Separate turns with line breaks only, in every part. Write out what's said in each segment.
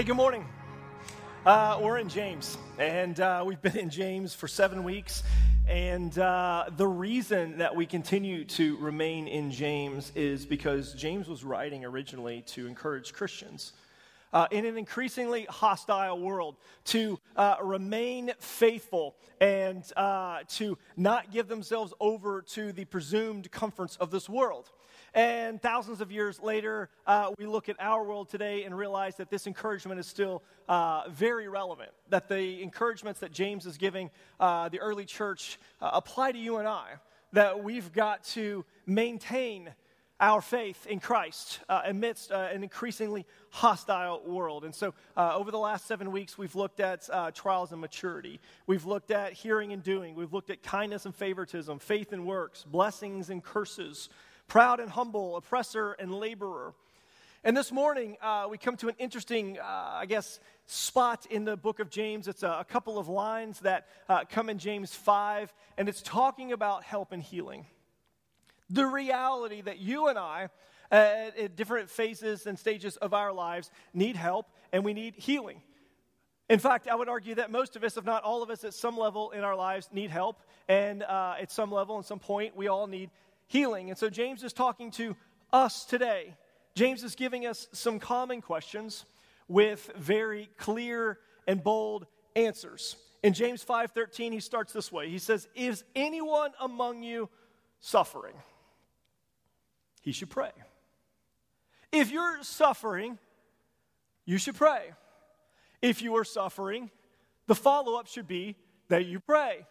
Hey, good morning. Uh, we're in James, and uh, we've been in James for seven weeks. And uh, the reason that we continue to remain in James is because James was writing originally to encourage Christians. Uh, in an increasingly hostile world, to uh, remain faithful and uh, to not give themselves over to the presumed comforts of this world. And thousands of years later, uh, we look at our world today and realize that this encouragement is still uh, very relevant. That the encouragements that James is giving uh, the early church uh, apply to you and I. That we've got to maintain our faith in Christ uh, amidst uh, an increasingly hostile world. And so, uh, over the last seven weeks, we've looked at uh, trials and maturity. We've looked at hearing and doing. We've looked at kindness and favoritism, faith and works, blessings and curses proud and humble, oppressor and laborer. And this morning, uh, we come to an interesting, uh, I guess, spot in the book of James. It's a, a couple of lines that uh, come in James 5, and it's talking about help and healing. The reality that you and I, at, at different phases and stages of our lives, need help and we need healing. In fact, I would argue that most of us, if not all of us, at some level in our lives, need help. And uh, at some level, at some point, we all need healing. And so James is talking to us today. James is giving us some common questions with very clear and bold answers. In James 5:13 he starts this way. He says, "Is anyone among you suffering? He should pray." If you're suffering, you should pray. If you are suffering, the follow-up should be that you pray.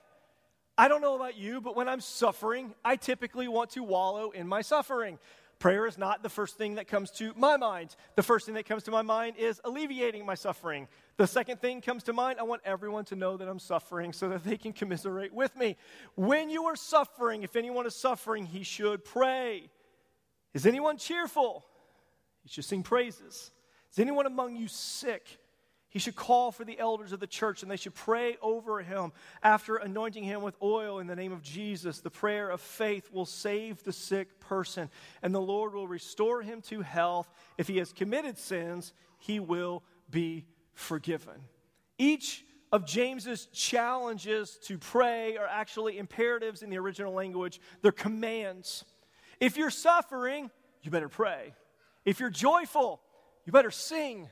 I don't know about you, but when I'm suffering, I typically want to wallow in my suffering. Prayer is not the first thing that comes to my mind. The first thing that comes to my mind is alleviating my suffering. The second thing comes to mind, I want everyone to know that I'm suffering so that they can commiserate with me. When you are suffering, if anyone is suffering, he should pray. Is anyone cheerful? He should sing praises. Is anyone among you sick? He should call for the elders of the church and they should pray over him. After anointing him with oil in the name of Jesus, the prayer of faith will save the sick person, and the Lord will restore him to health. If he has committed sins, he will be forgiven. Each of James's challenges to pray are actually imperatives in the original language, they're commands. If you're suffering, you better pray. If you're joyful, you better sing.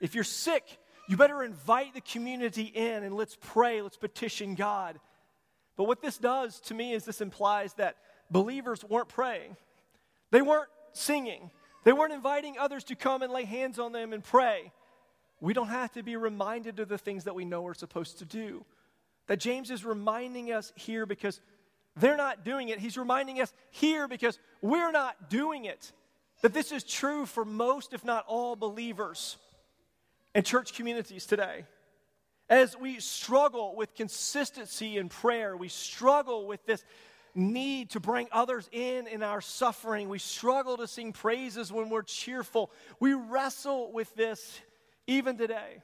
If you're sick, you better invite the community in and let's pray, let's petition God. But what this does to me is this implies that believers weren't praying, they weren't singing, they weren't inviting others to come and lay hands on them and pray. We don't have to be reminded of the things that we know we're supposed to do. That James is reminding us here because they're not doing it. He's reminding us here because we're not doing it. That this is true for most, if not all, believers and church communities today. As we struggle with consistency in prayer, we struggle with this need to bring others in in our suffering. We struggle to sing praises when we're cheerful. We wrestle with this even today.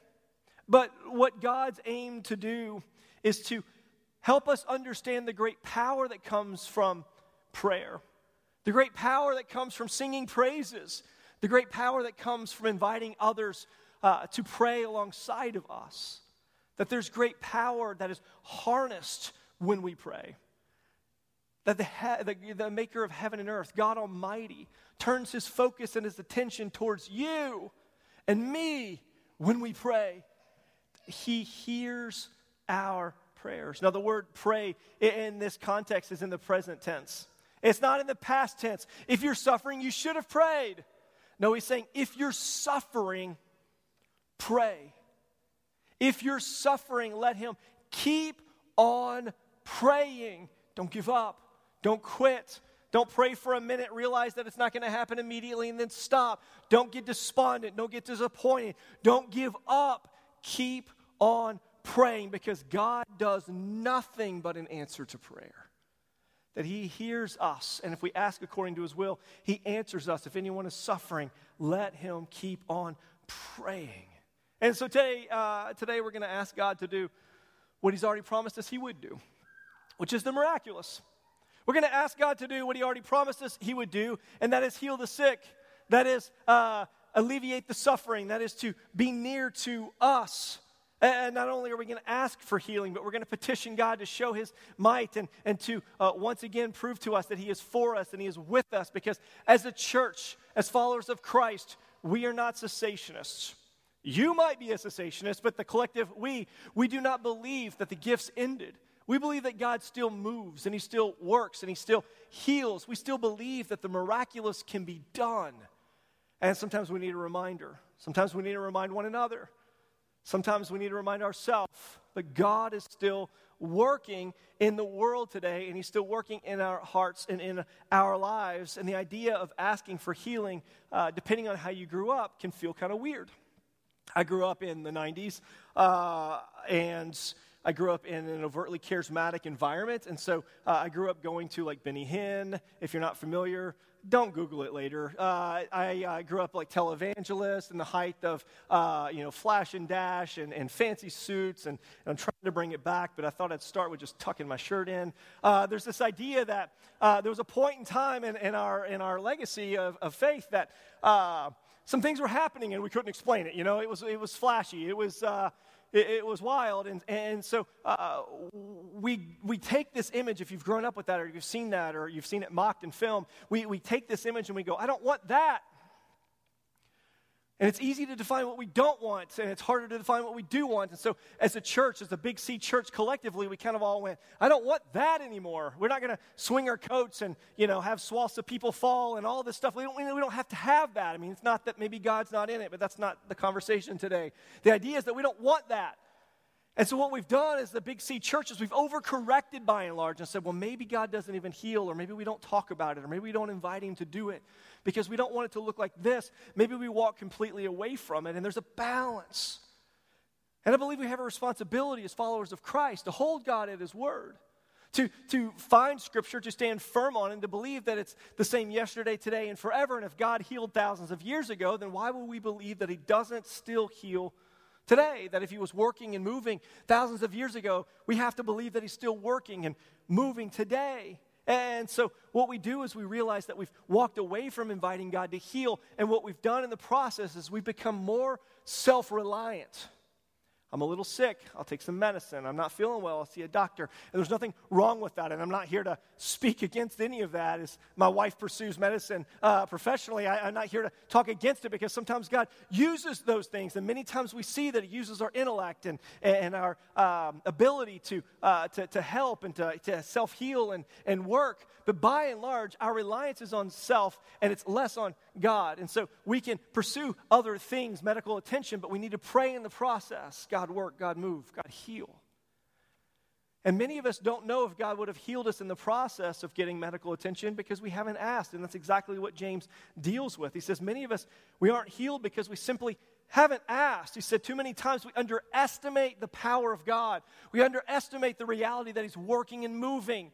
But what God's aim to do is to help us understand the great power that comes from prayer, the great power that comes from singing praises, the great power that comes from inviting others uh, to pray alongside of us. That there's great power that is harnessed when we pray. That the, he- the, the maker of heaven and earth, God Almighty, turns his focus and his attention towards you and me when we pray. He hears our prayers. Now, the word pray in this context is in the present tense. It's not in the past tense. If you're suffering, you should have prayed. No, he's saying if you're suffering, pray. If you're suffering, let Him keep on praying. Don't give up. Don't quit. Don't pray for a minute, realize that it's not going to happen immediately, and then stop. Don't get despondent. Don't get disappointed. Don't give up. Keep on praying because God does nothing but an answer to prayer. That He hears us, and if we ask according to His will, He answers us. If anyone is suffering, let Him keep on praying. And so today, uh, today we're going to ask God to do what He's already promised us He would do, which is the miraculous. We're going to ask God to do what He already promised us He would do, and that is heal the sick. That is, uh, alleviate the suffering, that is to be near to us. And not only are we going to ask for healing, but we're going to petition God to show his might and, and to uh, once again prove to us that he is for us and he is with us. Because as a church, as followers of Christ, we are not cessationists. You might be a cessationist, but the collective we, we do not believe that the gifts ended. We believe that God still moves and he still works and he still heals. We still believe that the miraculous can be done. And sometimes we need a reminder. Sometimes we need to remind one another. Sometimes we need to remind ourselves, but God is still working in the world today, and He's still working in our hearts and in our lives. And the idea of asking for healing, uh, depending on how you grew up, can feel kind of weird. I grew up in the 90s, uh, and I grew up in an overtly charismatic environment. And so uh, I grew up going to like Benny Hinn. If you're not familiar, don't Google it later. Uh, I uh, grew up like televangelist in the height of, uh, you know, flash and dash and, and fancy suits, and, and, I'm trying to bring it back, but I thought I'd start with just tucking my shirt in. Uh, there's this idea that uh, there was a point in time in, in, our, in our legacy of, of faith that some things were happening and we couldn't explain it. You know, it was, it was flashy. It was, it, it was wild. And, and so uh, we, we take this image, if you've grown up with that or you've seen that or you've seen it mocked in film, we, we take this image and we go, I don't want that. And it's easy to define what we don't want, and it's harder to define what we do want. And so, as a church, as a Big C church collectively, we kind of all went, I don't want that anymore. We're not going to swing our coats and, you know, have swaths of people fall and all this stuff. We don't, we don't have to have that. I mean, it's not that maybe God's not in it, but that's not the conversation today. The idea is that we don't want that. And so, what we've done as the Big C churches, we've overcorrected by and large and said, well, maybe God doesn't even heal, or maybe we don't talk about it, or maybe we don't invite Him to do it because we don't want it to look like this. Maybe we walk completely away from it, and there's a balance. And I believe we have a responsibility as followers of Christ to hold God at His word, to, to find Scripture, to stand firm on, and to believe that it's the same yesterday, today, and forever. And if God healed thousands of years ago, then why would we believe that He doesn't still heal today. That if he was working and moving thousands of years ago, we have to believe that he's still working and moving today. And so, what we do is we realize that we've walked away from inviting God to heal. And what we've done in the process is we've become more self reliant. I'm a little sick. I'll take some medicine. I'm not feeling well. I'll see a doctor. And there's nothing wrong with that. And I'm not here to speak against any of that. As my wife pursues medicine uh, professionally, I, am not here to talk against it because sometimes God uses those things. And many times we see that He uses our intellect and, and our um, ability to, uh, to, to, help and to, to self heal and, and work. But by and large, our reliance is on self and it's less on God. And so we can pursue other things, medical attention, but we need to pray in the process God work, God move, God heal. And many of us don't know if God would have healed us in the process of getting medical attention because we haven't asked. And that's exactly what James deals with. He says, Many of us, we aren't healed because we simply haven't asked. He said, Too many times we underestimate the power of God, we underestimate the reality that He's working and moving.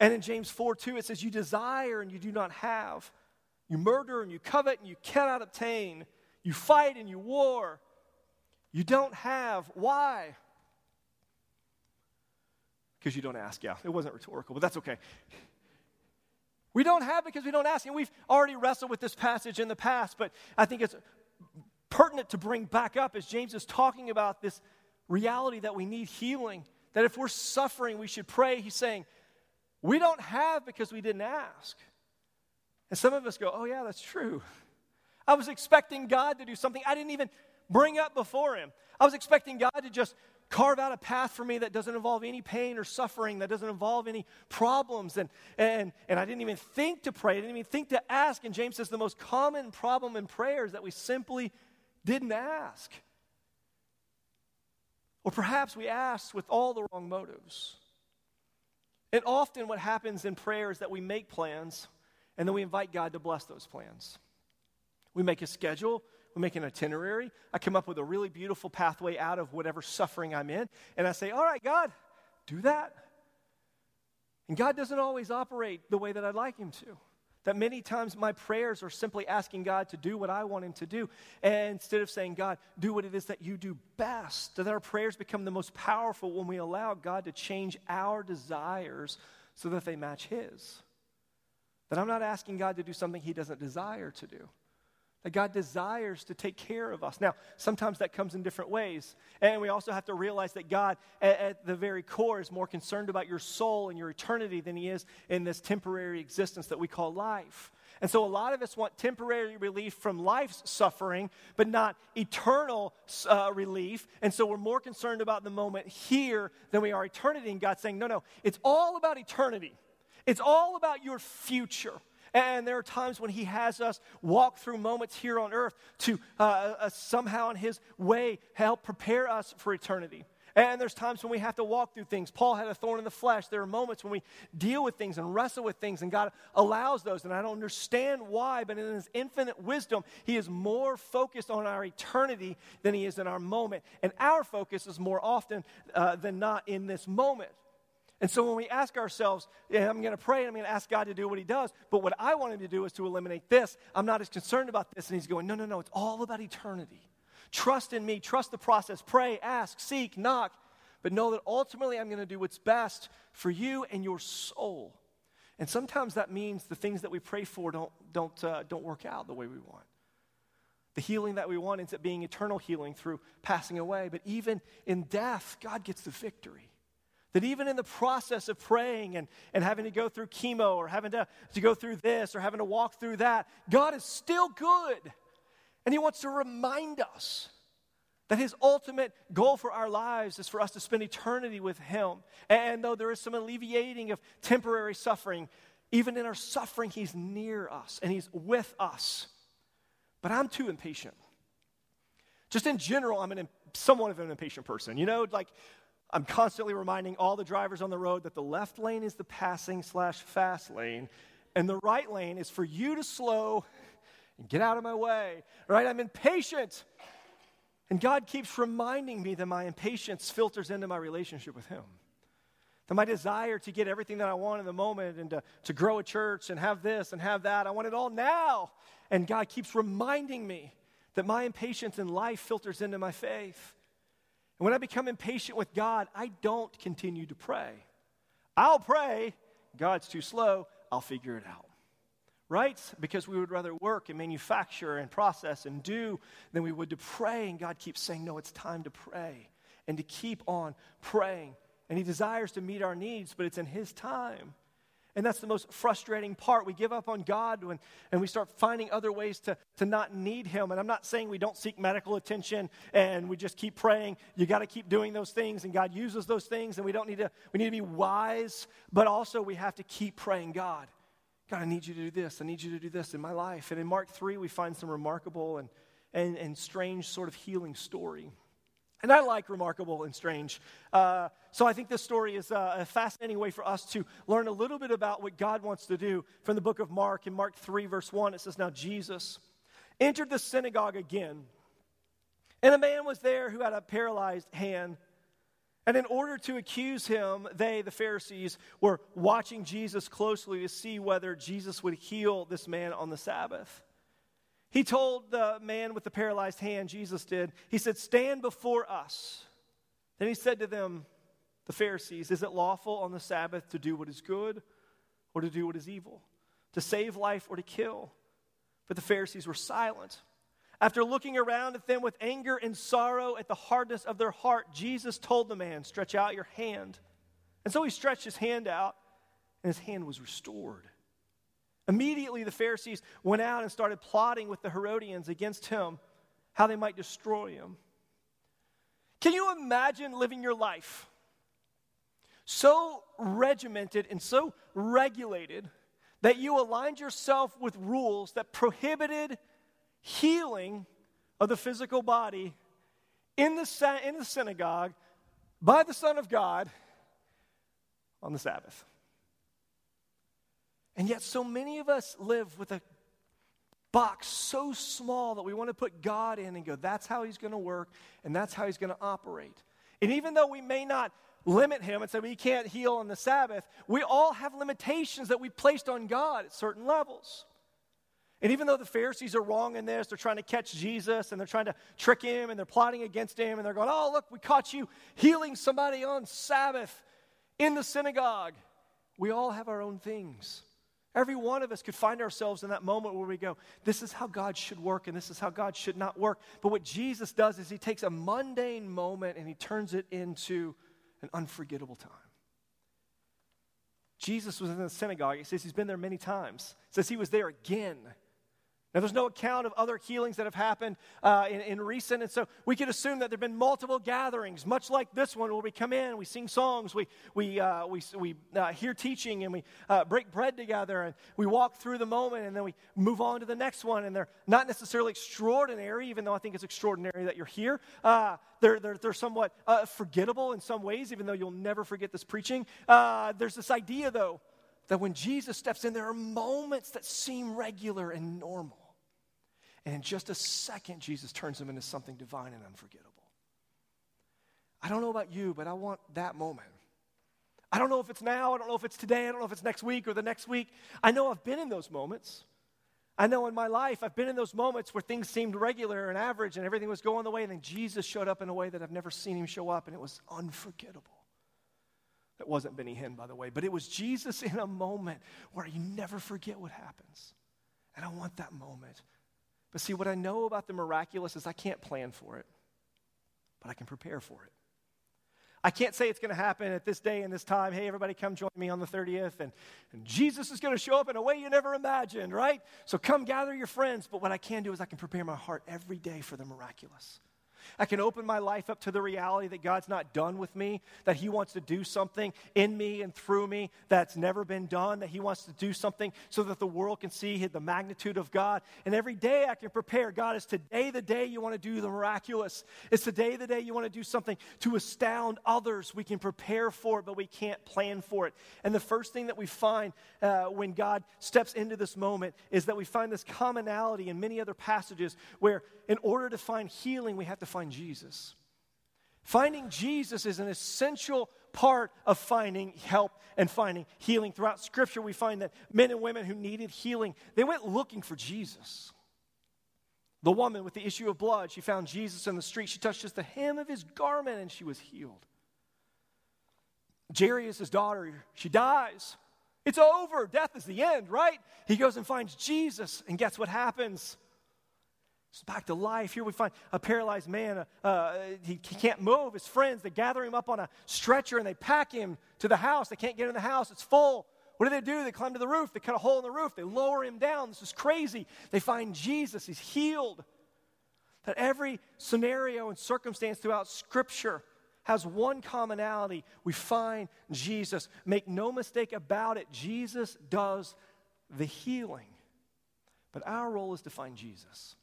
And in James 4 2, it says, You desire and you do not have. You murder and you covet and you cannot obtain. You fight and you war. You don't have. Why? Because you don't ask. Yeah, it wasn't rhetorical, but that's okay. We don't have because we don't ask. And we've already wrestled with this passage in the past, but I think it's pertinent to bring back up as James is talking about this reality that we need healing. That if we're suffering, we should pray. He's saying, we don't have because we didn't ask. And some of us go, oh, yeah, that's true. I was expecting God to do something I didn't even bring up before Him. I was expecting God to just carve out a path for me that doesn't involve any pain or suffering, that doesn't involve any problems. And, and, and I didn't even think to pray, I didn't even think to ask. And James says the most common problem in prayer is that we simply didn't ask. Or perhaps we asked with all the wrong motives. And often what happens in prayer is that we make plans and then we invite God to bless those plans. We make a schedule, we make an itinerary. I come up with a really beautiful pathway out of whatever suffering I'm in, and I say, All right, God, do that. And God doesn't always operate the way that I'd like Him to. That many times my prayers are simply asking God to do what I want Him to do. And instead of saying, God, do what it is that you do best, that our prayers become the most powerful when we allow God to change our desires so that they match His. That I'm not asking God to do something He doesn't desire to do, That God desires to take care of us. Now, sometimes that comes in different ways. And we also have to realize that God, at, at, the very core, is more concerned about your soul and your eternity than He is in this temporary existence that we call life. And so, a lot of us want temporary relief from life's suffering, but not eternal uh, relief. And so, we're more concerned about the moment here than we are eternity. And God's saying, no, no, it's all about eternity, it's all about your future. And there are times when He has us walk through moments here on earth to uh, uh, somehow, in His way, help prepare us for eternity. And there's times when we have to walk through things. Paul had a thorn in the flesh. There are moments when we deal with things and wrestle with things, and God allows those. And I don't understand why, but in His infinite wisdom, He is more focused on our eternity than He is in our moment. And our focus is more often uh, than not in this moment. And so when we ask ourselves, yeah, I'm going to pray and I'm going to ask God to do what He does, but what I want Him to do is to eliminate this, I'm not as concerned about this. And He's going, no, no, no, it's all about eternity. Trust in me, trust the process, pray, ask, seek, knock, but know that ultimately I'm going to do what's best for you and your soul. And sometimes that means the things that we pray for don't, don't, uh, don't work out the way we want. The healing that we want ends up being eternal healing through passing away. But even in death, God gets the victory. That even in the process of praying and, and having to go through chemo or having to, to go through this or having to walk through that, God is still good. And He wants to remind us that His ultimate goal for our lives is for us to spend eternity with Him. And though there is some alleviating of temporary suffering, even in our suffering, He's near us and He's with us. But I'm too impatient. Just in general, I'm an, somewhat of an impatient person. You know, like I'm constantly reminding all the drivers on the road that the left lane is the passing slash fast lane, and the right lane is for you to slow and get out of my way. Right? I'm impatient. And God keeps reminding me that my impatience filters into my relationship with Him. That my desire to get everything that I want in the moment and to, to grow a church and have this and have that, I want it all now. And God keeps reminding me that my impatience in life filters into my faith. And when I become impatient with God, I don't continue to pray. I'll pray, God's too slow, I'll figure it out. Right? Because we would rather work and manufacture and process and do than we would to pray. And God keeps saying, No, it's time to pray and to keep on praying. And He desires to meet our needs, but it's in His time. And that's the most frustrating part. We give up on God when, and we start finding other ways to, to not need Him. And I'm not saying we don't seek medical attention and we just keep praying. You got to keep doing those things, and God uses those things, and we don't need to, we need to be wise, but also we have to keep praying God. God, I need you to do this. I need you to do this in my life. And in Mark 3, we find some remarkable and, and, and strange sort of healing story. And I like remarkable and strange. Uh, so I think this story is uh, a fascinating way for us to learn a little bit about what God wants to do from the book of Mark. In Mark 3, verse 1, it says, Now Jesus entered the synagogue again, and a man was there who had a paralyzed hand. And in order to accuse him, they, the Pharisees, were watching Jesus closely to see whether Jesus would heal this man on the Sabbath. He told the man with the paralyzed hand, Jesus did, he said, Stand before us. Then he said to them, the Pharisees, Is it lawful on the Sabbath to do what is good or to do what is evil? To save life or to kill? But the Pharisees were silent. After looking around at them with anger and sorrow at the hardness of their heart, Jesus told the man, Stretch out your hand. And so he stretched his hand out, and his hand was restored. Immediately, the Pharisees went out and started plotting with the Herodians against him, how they might destroy him. Can you imagine living your life so regimented and so regulated that you aligned yourself with rules that prohibited healing of the physical body in the, in the synagogue by the Son of God on the Sabbath? And yet, so many of us live with a box so small that we want to put God in and go, that's how He's going to work and that's how He's going to operate. And even though we may not limit Him and say we can't heal on the Sabbath, we all have limitations that we placed on God at certain levels. And even though the Pharisees are wrong in this, they're trying to catch Jesus and they're trying to trick him and they're plotting against him and they're going, oh, look, we caught you healing somebody on Sabbath in the synagogue. We all have our own things Every one of us could find ourselves in that moment where we go, This is how God should work and this is how God should not work. But what Jesus does is he takes a mundane moment and he turns it into an unforgettable time. Jesus was in the synagogue. He says he's been there many times. Says he was there again now, there's no account of other healings that have happened uh, in, in, recent, and so we could assume that there have been multiple gatherings, much like this one, where we come in, we sing songs, we, we, uh, we, we uh, hear teaching, and we uh, break bread together, and we walk through the moment, and then we move on to the next one. And they're not necessarily extraordinary, even though I think it's extraordinary that you're here. Uh, they're, they're, they're somewhat uh, forgettable in some ways, even though you'll never forget this preaching. there's this idea, though, that when Jesus steps in, there are moments that seem regular and normal. And in just a second, Jesus turns them into something divine and unforgettable. I don't know about you, but I want that moment. I don't know if it's now, I don't know if it's today, I don't know if it's next week or the next week. I know I've been in those moments. I know in my life I've been in those moments where things seemed regular and average and everything was going the way, and then Jesus showed up in a way that I've never seen him show up, and it was unforgettable. That wasn't Benny Hinn, by the way, but it was Jesus in a moment where you never forget what happens. And I want that moment. But see, what I know about the miraculous is I can't plan for it, but I can prepare for it. I can't say it's going to happen at this day and this time. Hey, everybody, come join me on the 30th. And, and Jesus is going to show up in a way you never imagined, right? So come gather your friends. But what I can do is I can prepare my heart every day for the miraculous. I can open my life up to the reality that God's not done with me, that He wants to do something in me and through me that's never been done, that He wants to do something so that the world can see the magnitude of God. And every day I can prepare God, is today the day you want to do the miraculous? Is today the day you want to do something to astound others? We can prepare for it, but we can't plan for it. And the first thing that we find uh, when God steps into this moment is that we find this commonality in many other passages where, in order to find healing, we have to find Jesus. Finding Jesus is an essential part of finding help and finding healing. Throughout Scripture, we find that men and women who needed healing, they went looking for Jesus. The woman with the issue of blood, she found Jesus in the street. She touched just the hem of his garment and she was healed. Jairus' daughter, she dies. It's over. Death is the end, right? He goes and finds Jesus, and guess what happens? It's back to life. Here we find a paralyzed man. Uh, he, he, can't move. His friends, they gather him up on a stretcher and they pack him to the house. They can't get in the house, it's full. What do they do? They climb to the roof. They cut a hole in the roof. They lower him down. This is crazy. They find Jesus. He's healed. That every scenario and circumstance throughout Scripture has one commonality. We find Jesus. Make no mistake about it, Jesus does the healing. But our role is to find Jesus.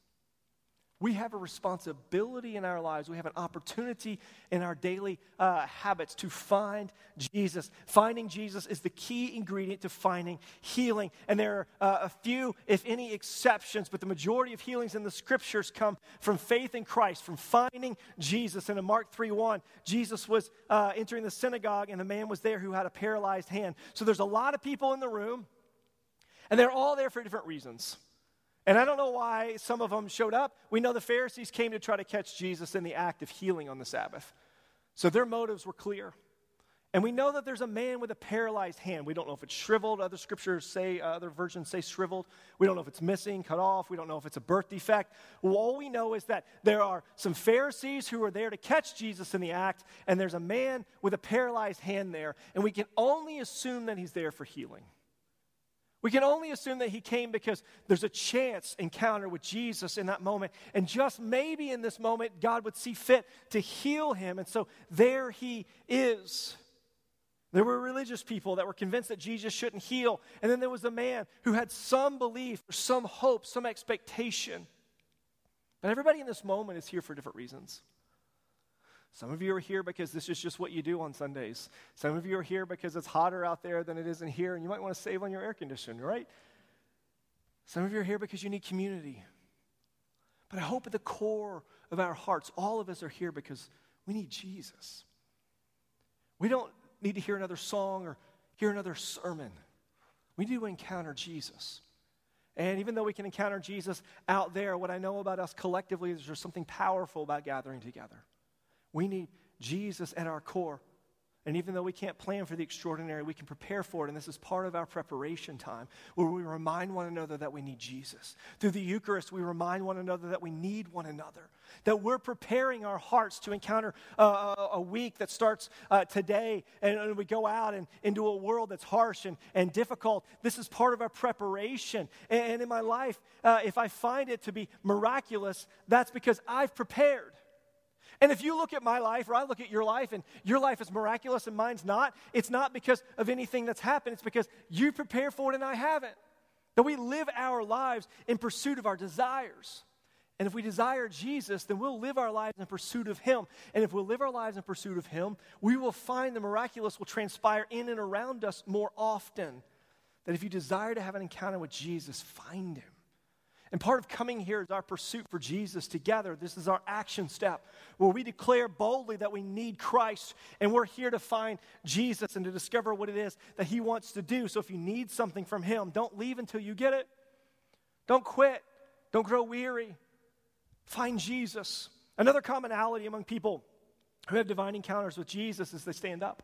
We have a responsibility in our lives. We have an opportunity in our daily uh, habits to find Jesus. Finding Jesus is the key ingredient to finding healing. And there are uh, a few, if any, exceptions, but the majority of healings in the scriptures come from faith in Christ, from finding Jesus. And in Mark 3 1, Jesus was uh, entering the synagogue, and the man was there who had a paralyzed hand. So there's a lot of people in the room, and they're all there for different reasons. And I don't know why some of them showed up. We know the Pharisees came to try to catch Jesus in the act of healing on the Sabbath. So their motives were clear. And we know that there's a man with a paralyzed hand. We don't know if it's shriveled. Other scriptures say, uh, other versions say shriveled. We don't know if it's missing, cut off. We don't know if it's a birth defect. Well, all we know is that there are some Pharisees who are there to catch Jesus in the act, and there's a man with a paralyzed hand there. And we can only assume that he's there for healing. We can only assume that he came because there's a chance encounter with Jesus in that moment. And just maybe in this moment, God would see fit to heal him. And so there he is. There were religious people that were convinced that Jesus shouldn't heal. And then there was a man who had some belief, or some hope, some expectation. But everybody in this moment is here for different reasons. Some of you are here because this is just what you do on Sundays. Some of you are here because it's hotter out there than it is in here, and you might want to save on your air conditioner, right? Some of you are here because you need community. But I hope at the core of our hearts, all of us are here because we need Jesus. We don't need to hear another song or hear another sermon. We need to encounter Jesus. And even though we can encounter Jesus out there, what I know about us collectively is there's something powerful about gathering together. We need Jesus at our core. And even though we can't plan for the extraordinary, we can prepare for it. And this is part of our preparation time where we remind one another that we need Jesus. Through the Eucharist, we remind one another that we need one another, that we're preparing our hearts to encounter uh, a week that starts uh, today and, and, we go out and into a world that's harsh and, and difficult. This is part of our preparation. And, and in my life, uh, if I find it to be miraculous, that's because I've prepared. And if you look at my life or I look at your life and your life is miraculous and mine's not, it's not because of anything that's happened. It's because you prepare for it and I haven't. That we live our lives in pursuit of our desires. And if we desire Jesus, then we'll live our lives in pursuit of Him. And if we'll live our lives in pursuit of Him, we will find the miraculous will transpire in and around us more often. That if you desire to have an encounter with Jesus, find Him. And part of coming here is our pursuit for Jesus together. This is our action step where we declare boldly that we need Christ and we're here to find Jesus and to discover what it is that He wants to do. So if you need something from Him, don't leave until you get it. Don't quit. Don't grow weary. Find Jesus. Another commonality among people who have divine encounters with Jesus is they stand up.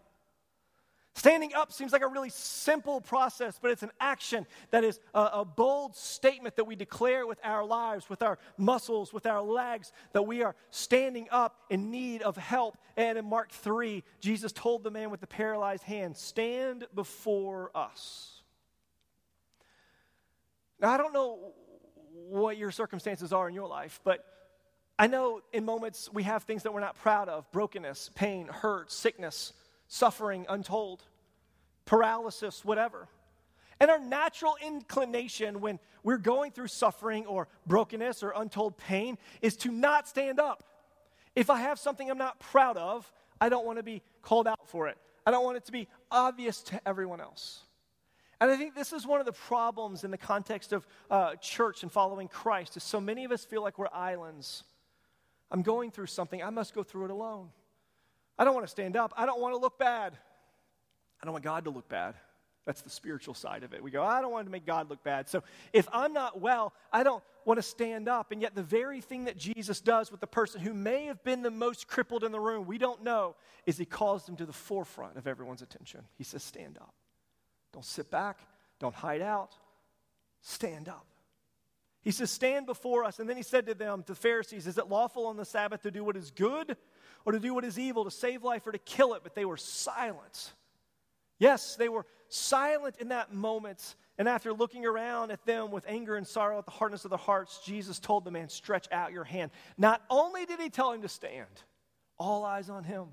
Standing up seems like a really simple process, but it's an action that is a, a, bold statement that we declare with our lives, with our muscles, with our legs, that we are standing up in need of help. And in Mark 3, Jesus told the man with the paralyzed hand, Stand before us. Now, I don't know what your circumstances are in your life, but I know in moments we have things that we're not proud of brokenness, pain, hurt, sickness suffering untold, paralysis, whatever. And our natural inclination when we're going through suffering or brokenness or untold pain is to not stand up. If I have something I'm not proud of, I don't want to be called out for it. I don't want it to be obvious to everyone else. And I think this is one of the problems in the context of uh, church and following Christ is so many of us feel like we're islands. I'm going through something, I must go through it alone. I don't want to stand up. I don't want to look bad. I don't want God to look bad. That's the spiritual side of it. We go, I don't want to make God look bad. So if I'm not well, I don't want to stand up. And yet, the very thing that Jesus does with the person who may have been the most crippled in the room, we don't know, is he calls them to the forefront of everyone's attention. He says, Stand up. Don't sit back. Don't hide out. Stand up. He says, Stand before us. And then he said to them, to the Pharisees, Is it lawful on the Sabbath to do what is good or to do what is evil, to save life or to kill it, but they were silent. Yes, they were silent in that moment. And after looking around at them with anger and sorrow at the hardness of their hearts, Jesus told the man, Stretch out your hand. Not only did he tell him to stand, all eyes on him,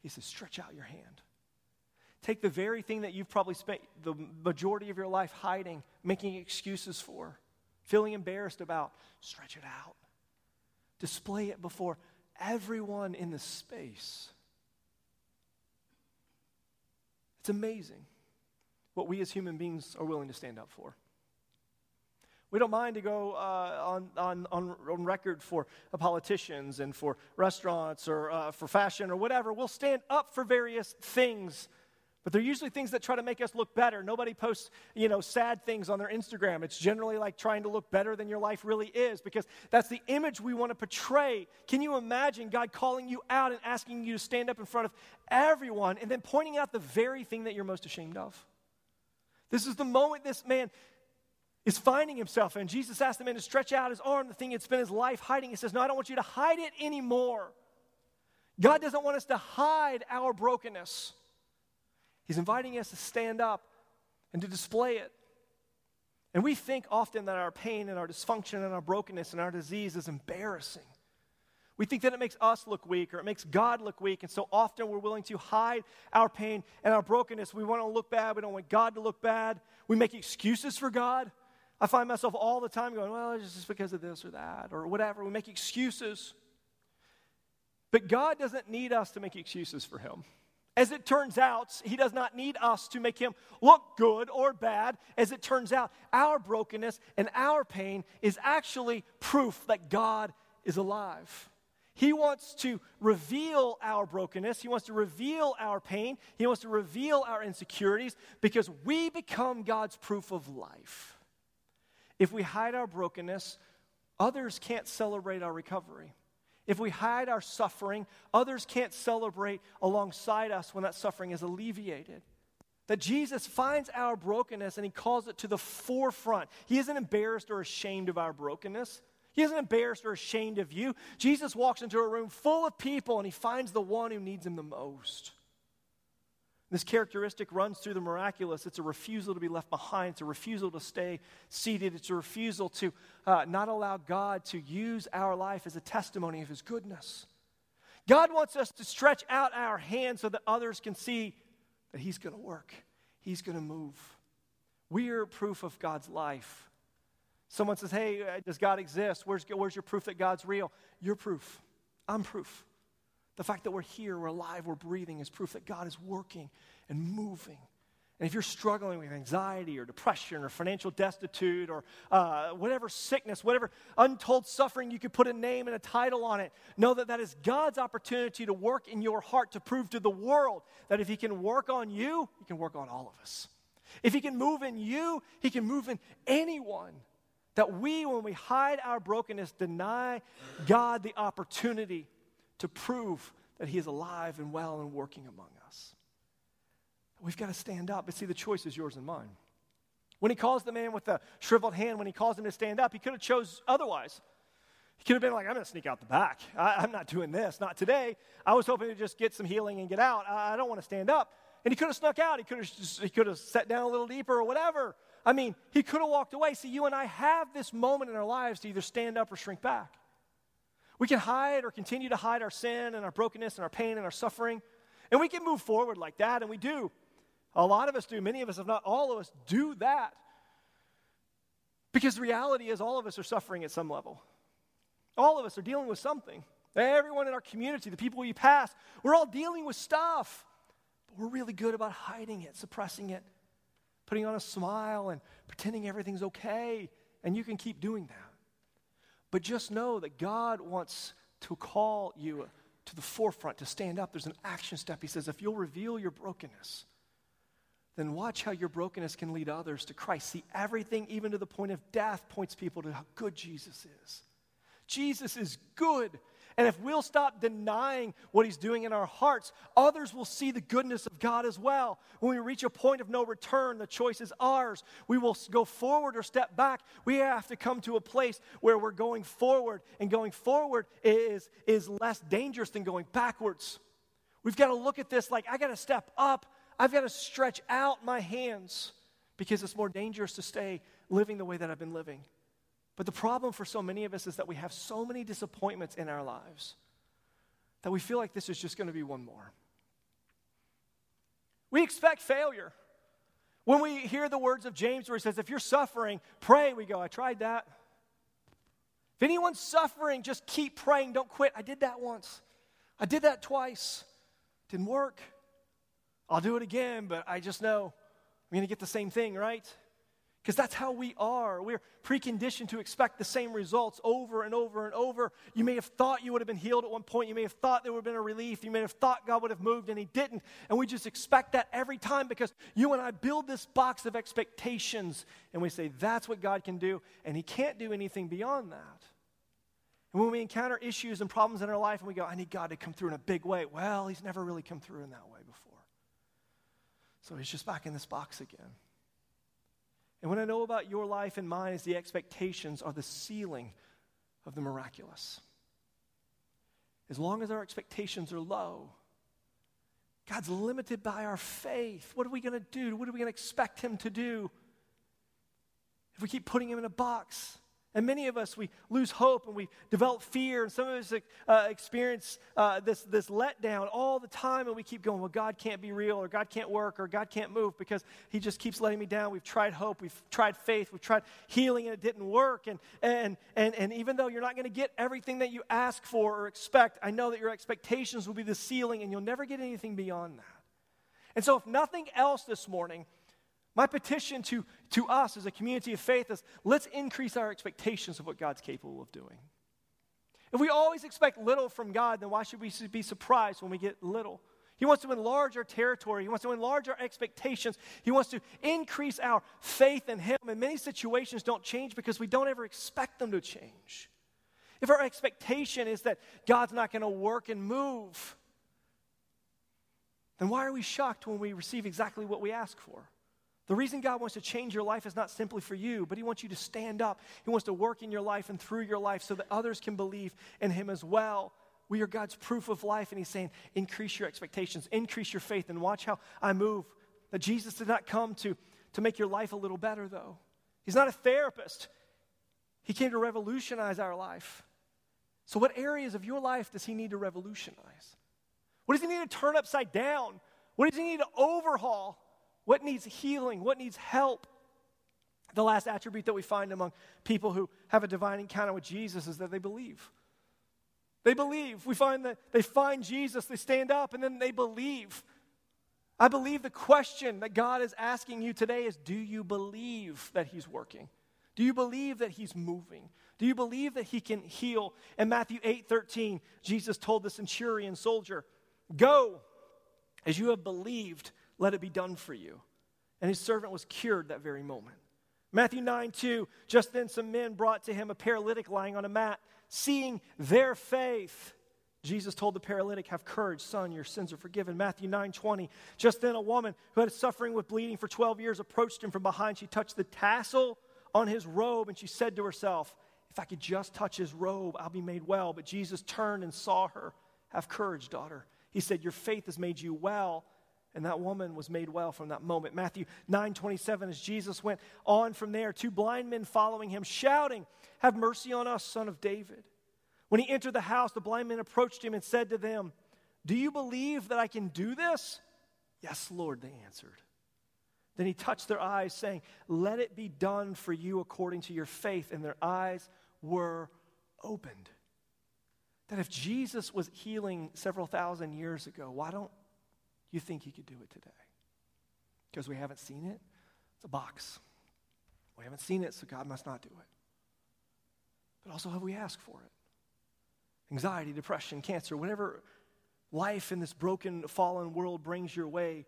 he says, Stretch out your hand. Take the very thing that you've probably spent the majority of your life hiding, making excuses for, feeling embarrassed about, stretch it out. Display it before everyone in the space. It's amazing what we as human beings are willing to stand up for. We don't mind to go uh, on, on, on, record for uh, politicians and for restaurants or uh, for fashion or whatever. We'll stand up for various things but they're usually things that try to make us look better. Nobody posts, you know, sad things on their Instagram. It's generally like trying to look better than your life really is because that's the image we want to portray. Can you imagine God calling you out and asking you to stand up in front of everyone and then pointing out the very thing that you're most ashamed of? This is the moment this man is finding himself in. Jesus asked the man to stretch out his arm, the thing he'd spent his life hiding. He says, No, I don't want you to hide it anymore. God doesn't want us to hide our brokenness. He's inviting us to stand up and to display it. And we think often that our pain and our dysfunction and our brokenness and our disease is embarrassing. We think that it makes us look weak or it makes God look weak. And so often we're willing to hide our pain and our brokenness. We want to look bad. We don't want God to look bad. We make excuses for God. I find myself all the time going, well, it's just because of this or that or whatever. We make excuses. But God doesn't need us to make excuses for Him. As it turns out, he does not need us to make him look good or bad. As it turns out, our brokenness and our pain is actually proof that God is alive. He wants to reveal our brokenness. He wants to reveal our pain. He wants to reveal our insecurities because we become God's proof of life. If we hide our brokenness, others can't celebrate our recovery. If we hide our suffering, others can't celebrate alongside us when that suffering is alleviated. That Jesus finds our brokenness and he calls it to the forefront. He isn't embarrassed or ashamed of our brokenness. He isn't embarrassed or ashamed of you. Jesus walks into a room full of people and he finds the one who needs him the most. This characteristic runs through the miraculous. It's a refusal to be left behind. It's a refusal to stay seated. It's a refusal to uh, not allow God to use our life as a testimony of His goodness. God wants us to stretch out our hands so that others can see that He's going to work, He's going to move. We are proof of God's life. Someone says, Hey, uh, does God exist? Where's, where's your proof that God's real? You're proof. I'm proof. The fact that we're here, we're alive, we're breathing is proof that God is working and moving. And if you're struggling with anxiety or depression or financial destitute or uh, whatever sickness, whatever untold suffering, you could put a name and a title on it. Know that that is God's opportunity to work in your heart to prove to the world that if He can work on you, He can work on all of us. If He can move in you, He can move in anyone. That we, when we hide our brokenness, deny God the opportunity to prove that He is alive and well and working among us. We've got to stand up. But see, the choice is yours and mine. When he calls the man with the shriveled hand, when he calls him to stand up, he could have chose otherwise. He could have been like, I'm going to sneak out the back. I, am not doing this. Not today. I was hoping to just get some healing and get out. I, I don't want to stand up. And he could have snuck out. He could have, just, he could have sat down a little deeper or whatever. I mean, he could have walked away. See, you and I have this moment in our lives to either stand up or shrink back. We can hide or continue to hide our sin and our brokenness and our pain and our suffering. And we can move forward like that, and we do. A lot of us do. Many of us, if not all of us, do that. Because the reality is, all of us are suffering at some level. All of us are dealing with something. Everyone in our community, the people we pass, we're all dealing with stuff. But we're really good about hiding it, suppressing it, putting on a smile, and pretending everything's okay. And you can keep doing that. But just know that God wants to call you to the forefront, to stand up. There's an action step. He says, if you'll reveal your brokenness, then watch how your brokenness can lead others to Christ. See, everything, even to the point of death, points people to how good Jesus is. Jesus is good. And if we'll stop denying what He's doing in our hearts, others will see the goodness of God as well. When we reach a point of no return, the choice is ours. We will go forward or step back. We have to come to a place where we're going forward, and going forward is, is less dangerous than going backwards. We've got to look at this like I got to step up, I've got to stretch out my hands because it's more dangerous to stay living the way that I've been living. But the problem for so many of us is that we have so many disappointments in our lives that we feel like this is just going to be one more. We expect failure. When we hear the words of James where he says, If you're suffering, pray, we go, I tried that. If anyone's suffering, just keep praying. Don't quit. I did that once. I did that twice. Didn't work. I'll do it again, but I just know I'm going to get the same thing, right? Because that's how we are. We're preconditioned to expect the same results over and over and over. You may have thought you would have been healed at one point. You may have thought there would have been a relief. You may have thought God would have moved and He didn't. And we just expect that every time because you and I build this box of expectations and we say, that's what God can do. And He can't do anything beyond that. And when we encounter issues and problems in our life and we go, I need God to come through in a big way, well, He's never really come through in that way before. So He's just back in this box again. And what I know about your life and mine is the expectations are the ceiling of the miraculous. As long as our expectations are low, God's limited by our faith. What are we going to do? What are we going to expect Him to do? If we keep putting Him in a box, and many of us, we lose hope and we develop fear, and some of us uh, experience uh, this, this letdown all the time, and we keep going, well, God can't be real, or God can't work, or God can't move because He just keeps letting me down. We've tried hope, we've tried faith, we've tried healing, and it didn't work. And, and, and, and even though you're not going to get everything that you ask for or expect, I know that your expectations will be the ceiling, and you'll never get anything beyond that. And so, if nothing else this morning, my petition to, to us as a community of faith is let's increase our expectations of what God's capable of doing. If we always expect little from God, then why should we be surprised when we get little? He wants to enlarge our territory. He wants to enlarge our expectations. He wants to increase our faith in Him. And many situations don't change because we don't ever expect them to change. if our expectation is that God's not going to work and move, then why are we shocked when we receive exactly what we ask for? The reason God wants to change your life is not simply for you, but He wants you to stand up. He wants to work in your life and through your life so that others can believe in Him as well. We are God's proof of life, and He's saying, increase your expectations, increase your faith, and watch how I move. That Jesus did not come to, to make your life a little better, though. He's not a therapist, He came to revolutionize our life. So, what areas of your life does He need to revolutionize? What does He need to turn upside down? What does He need to overhaul? What needs healing? What needs help? The last attribute that we find among people who have a divine encounter with Jesus is that they believe. They believe. We find that they find Jesus, they stand up, and then they believe. I believe the question that God is asking you today is Do you believe that He's working? Do you believe that He's moving? Do you believe that He can heal? In Matthew 8 13, Jesus told the centurion soldier, Go, as you have believed, let it be done for you. And his servant was cured that very moment. Matthew 9 2, just then some men brought to him a paralytic lying on a mat. Seeing their faith, Jesus told the paralytic, Have courage, son, your sins are forgiven. Matthew 9 20. Just then, a woman who had suffering with bleeding for 12 years approached him from behind. She touched the tassel on his robe and she said to herself, If I could just touch his robe, I'll be made well. But Jesus turned and saw her. Have courage, daughter. He said, Your faith has made you well. And that woman was made well from that moment. Matthew 9 27, as Jesus went on from there, two blind men following him, shouting, Have mercy on us, son of David. When he entered the house, the blind men approached him and said to them, Do you believe that I can do this? Yes, Lord, they answered. Then he touched their eyes, saying, Let it be done for you according to your faith. And their eyes were opened. That if Jesus was healing several thousand years ago, why don't you think he could do it today? Because we haven't seen it? It's a box. We haven't seen it, so God must not do it. But also, have we asked for it? Anxiety, depression, cancer, whatever life in this broken, fallen world brings your way,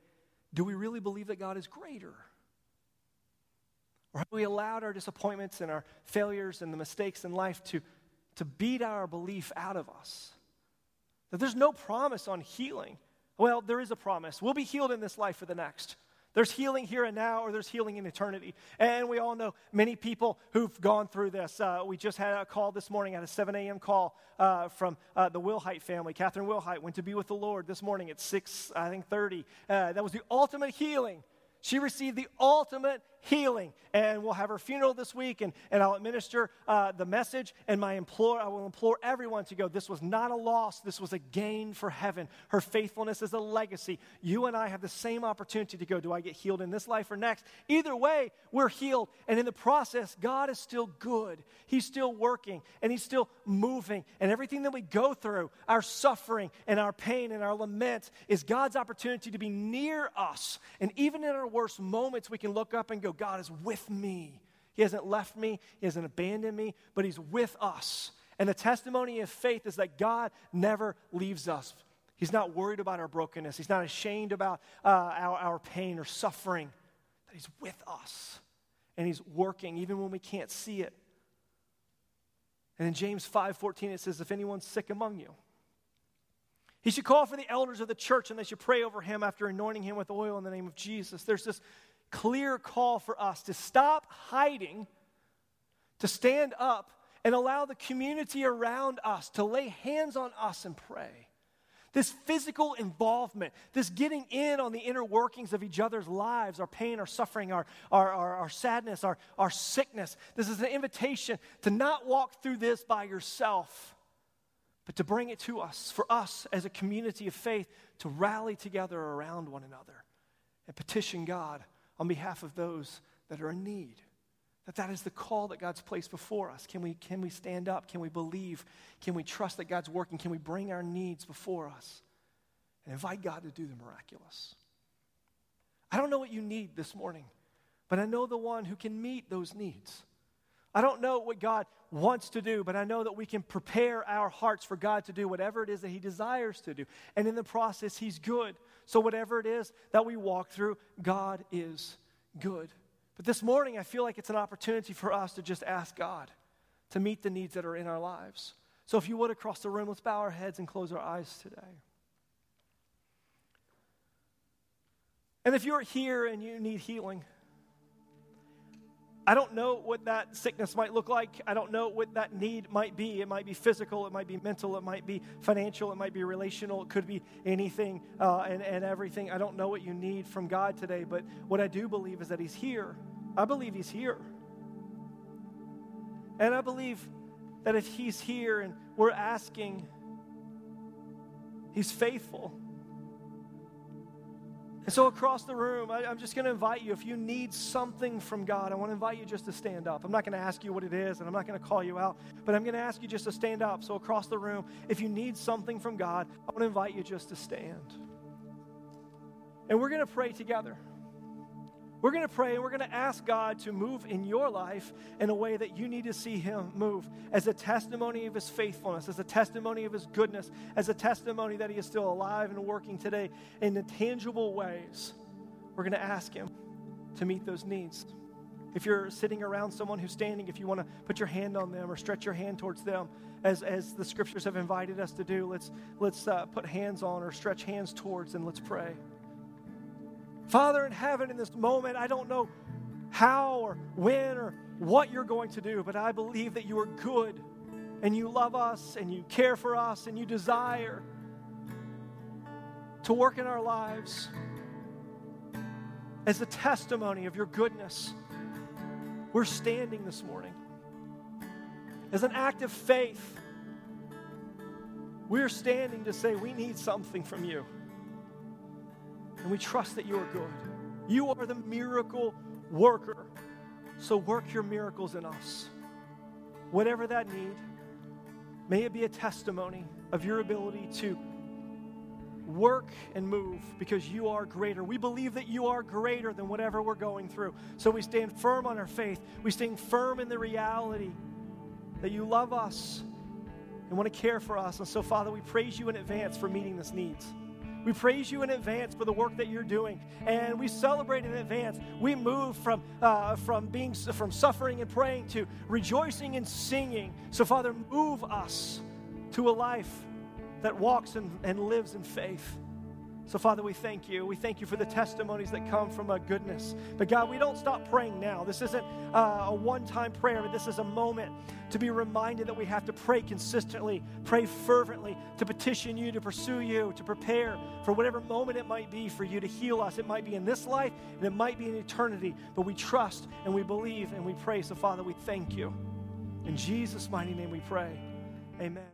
do we really believe that God is greater? Or have we allowed our disappointments and our failures and the mistakes in life to, to beat our belief out of us? That there's no promise on healing. Well, there is a promise. We'll be healed in this life for the next. There's healing here and now, or there's healing in eternity. And we all know many people who've gone through this. Uh, we just had a call this morning, at a 7 a.m. call uh, from uh, the Wilhite family. Catherine Wilhite went to be with the Lord this morning at 6, I think, 30. Uh, that was the ultimate healing. She received the ultimate healing. And we'll have her funeral this week, and, and I'll administer uh, the message. And my implore, I will implore everyone to go. This was not a loss, this was a gain for heaven. Her faithfulness is a legacy. You and I have the same opportunity to go. Do I get healed in this life or next? Either way, we're healed. And in the process, God is still good. He's still working, and He's still moving. And everything that we go through, our suffering and our pain and our lament, is God's opportunity to be near us. And even in our worst moments, we can look up and go, God is with me. He hasn't left me, He hasn't abandoned me, but He's with us. And the testimony of faith is that God never leaves us. He's not worried about our brokenness, He's not ashamed about uh, our, our pain or suffering, that He's with us. And He's working even when we can't see it. And in James 5:14 it says if anyone's sick among you he should call for the elders of the church and they should pray over him after anointing him with oil in the name of Jesus. There's this clear call for us to stop hiding, to stand up, and allow the community around us to lay hands on us and pray. This physical involvement, this getting in on the inner workings of each other's lives, our pain, our suffering, our, our, our, our sadness, our, our sickness. This is an invitation to not walk through this by yourself, but to bring it to us, for us as a community of faith to rally together around one another and petition God on behalf of those that are in need. That that is the call that God's placed before us. Can we, can we stand up? Can we believe? Can we trust that God's working? Can we bring our needs before us and invite God to do the miraculous? I don't know what you need this morning, but I know the one who can meet those needs. I don't know what God wants to do, but I know that we can prepare our hearts for God to do whatever it is that He desires to do. And in the process, He's good. So, whatever it is that we walk through, God is good. But this morning, I feel like it's an opportunity for us to just ask God to meet the needs that are in our lives. So, if you would across the room, let's bow our heads and close our eyes today. And if you're here and you need healing, I don't know what that sickness might look like. I don't know what that need might be. It might be physical, it might be mental, it might be financial, it might be relational, it could be anything uh, and, and everything. I don't know what you need from God today, but what I do believe is that He's here. I believe He's here. And I believe that if He's here and we're asking, He's faithful. And so, across the room, I, am just going to invite you. If you need something from God, I want to invite you just to stand up. I'm not going to ask you what it is, and I'm not going to call you out, but I'm going to ask you just to stand up. So, across the room, if you need something from God, I want to invite you just to stand. And we're going to pray together. We're going to pray and we're going to ask God to move in your life in a way that you need to see Him move as a testimony of His faithfulness, as a testimony of His goodness, as a testimony that He is still alive and working today in tangible ways. We're going to ask Him to meet those needs. If you're sitting around someone who's standing, if you want to put your hand on them or stretch your hand towards them, as, as the scriptures have invited us to do, let's, let's uh, put hands on or stretch hands towards and let's pray. Father in heaven, in this moment, I don't know how or when or what you're going to do, but I believe that you are good and you love us and you care for us and you desire to work in our lives as a testimony of your goodness. We're standing this morning as an act of faith. We're standing to say we need something from you. And we trust that you are good. You are the miracle worker. So work your miracles in us. Whatever that need, may it be a testimony of your ability to work and move because you are greater. We believe that you are greater than whatever we're going through. So we stand firm on our faith. We stand firm in the reality that you love us and want to care for us. And so, Father, we praise you in advance for meeting this needs. We praise you in advance for the work that you're doing, and we celebrate in advance. We move from uh, from being from suffering and praying to rejoicing and singing. So, Father, move us to a life that walks and, and lives in faith. So, Father, we thank you. We thank you for the testimonies that come from a goodness. But, God, we don't stop praying now. This isn't uh, a one time prayer, but this is a moment to be reminded that we have to pray consistently, pray fervently, to petition you, to pursue you, to prepare for whatever moment it might be for you to heal us. It might be in this life and it might be in eternity, but we trust and we believe and we pray. So, Father, we thank you. In Jesus' mighty name we pray. Amen.